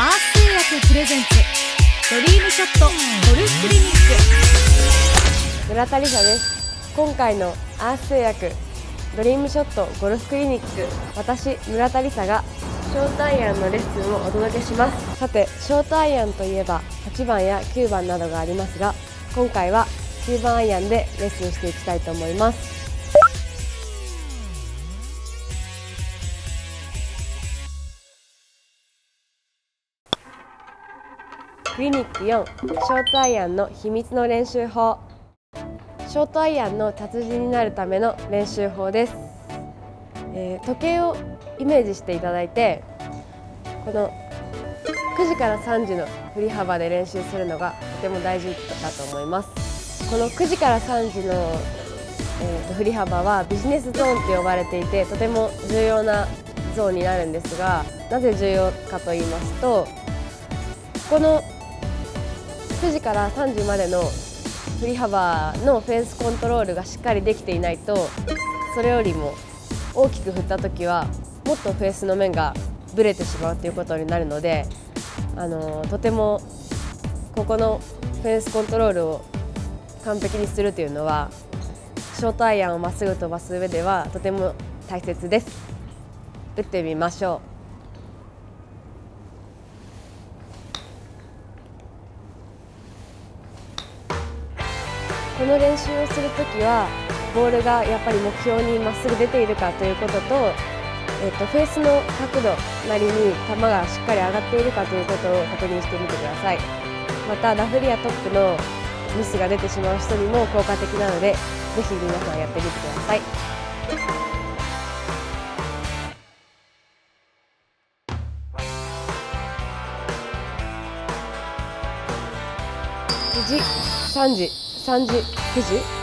アース通訳プレゼンツドリームショットゴルフクリニック。村田理沙です。今回のアース製薬ドリームショットゴルフクリニック。私村田理沙がショートアイアンのレッスンをお届けします。さてショートアイアンといえば8番や9番などがありますが今回は9番アイアンでレッスンしていきたいと思います。クリニック4ショートアイアンの秘密の練習法。ショートアイアンの達人になるための練習法です、えー、時計をイメージしていただいてこの9時から3時の振り幅で練習するのがとても大事だと思います。この9時から3時の、えー、振り幅はビジネスゾーンと呼ばれていてとても重要なゾーンになるんですがなぜ重要かと言いますとこの9時から3時までの振り幅のフェンスコントロールがしっかりできていないとそれよりも大きく振った時はもっとフェースの面がぶれてしまうということになるのであのとてもここのフェンスコントロールを完璧にするというのはショートアイアンをまっすぐ飛ばす上ではとても大切です。打ってみましょう。この練習をするときはボールがやっぱり目標にまっすぐ出ているかということと,、えっとフェースの角度なりに球がしっかり上がっているかということを確認してみてください。またラフリアトップのミスが出てしまう人にも効果的なのでぜひ皆さんやってみてください。9時3時。3時9時？